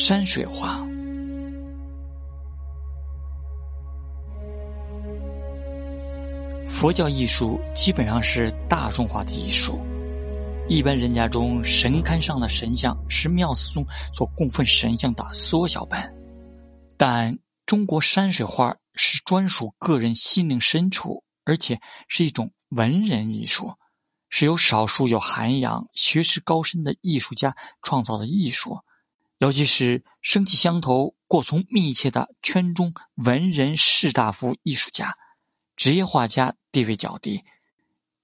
山水画。佛教艺术基本上是大众化的艺术，一般人家中神龛上的神像是庙寺中所供奉神像的缩小版，但中国山水画是专属个人心灵深处，而且是一种文人艺术，是由少数有涵养、学识高深的艺术家创造的艺术，尤其是生气相投、过从密切的圈中文人士大夫艺术家。职业画家地位较低，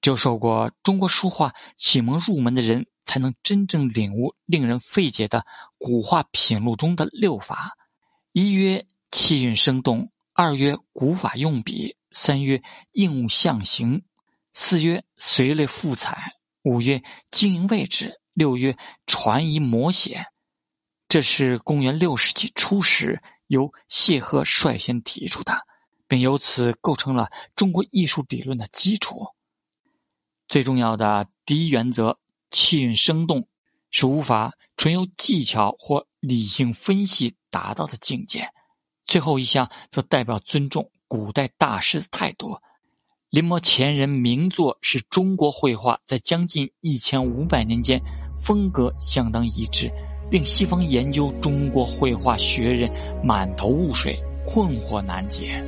就受过中国书画启蒙入门的人，才能真正领悟令人费解的古画品录中的六法：一曰气韵生动，二曰古法用笔，三曰应物象形，四曰随类赋彩，五曰经营位置，六曰传移摹写。这是公元六世纪初时由谢赫率先提出的。并由此构成了中国艺术理论的基础。最重要的第一原则，气韵生动，是无法纯由技巧或理性分析达到的境界。最后一项则代表尊重古代大师的态度。临摹前人名作，是中国绘画在将近一千五百年间风格相当一致，令西方研究中国绘画学人满头雾水、困惑难解。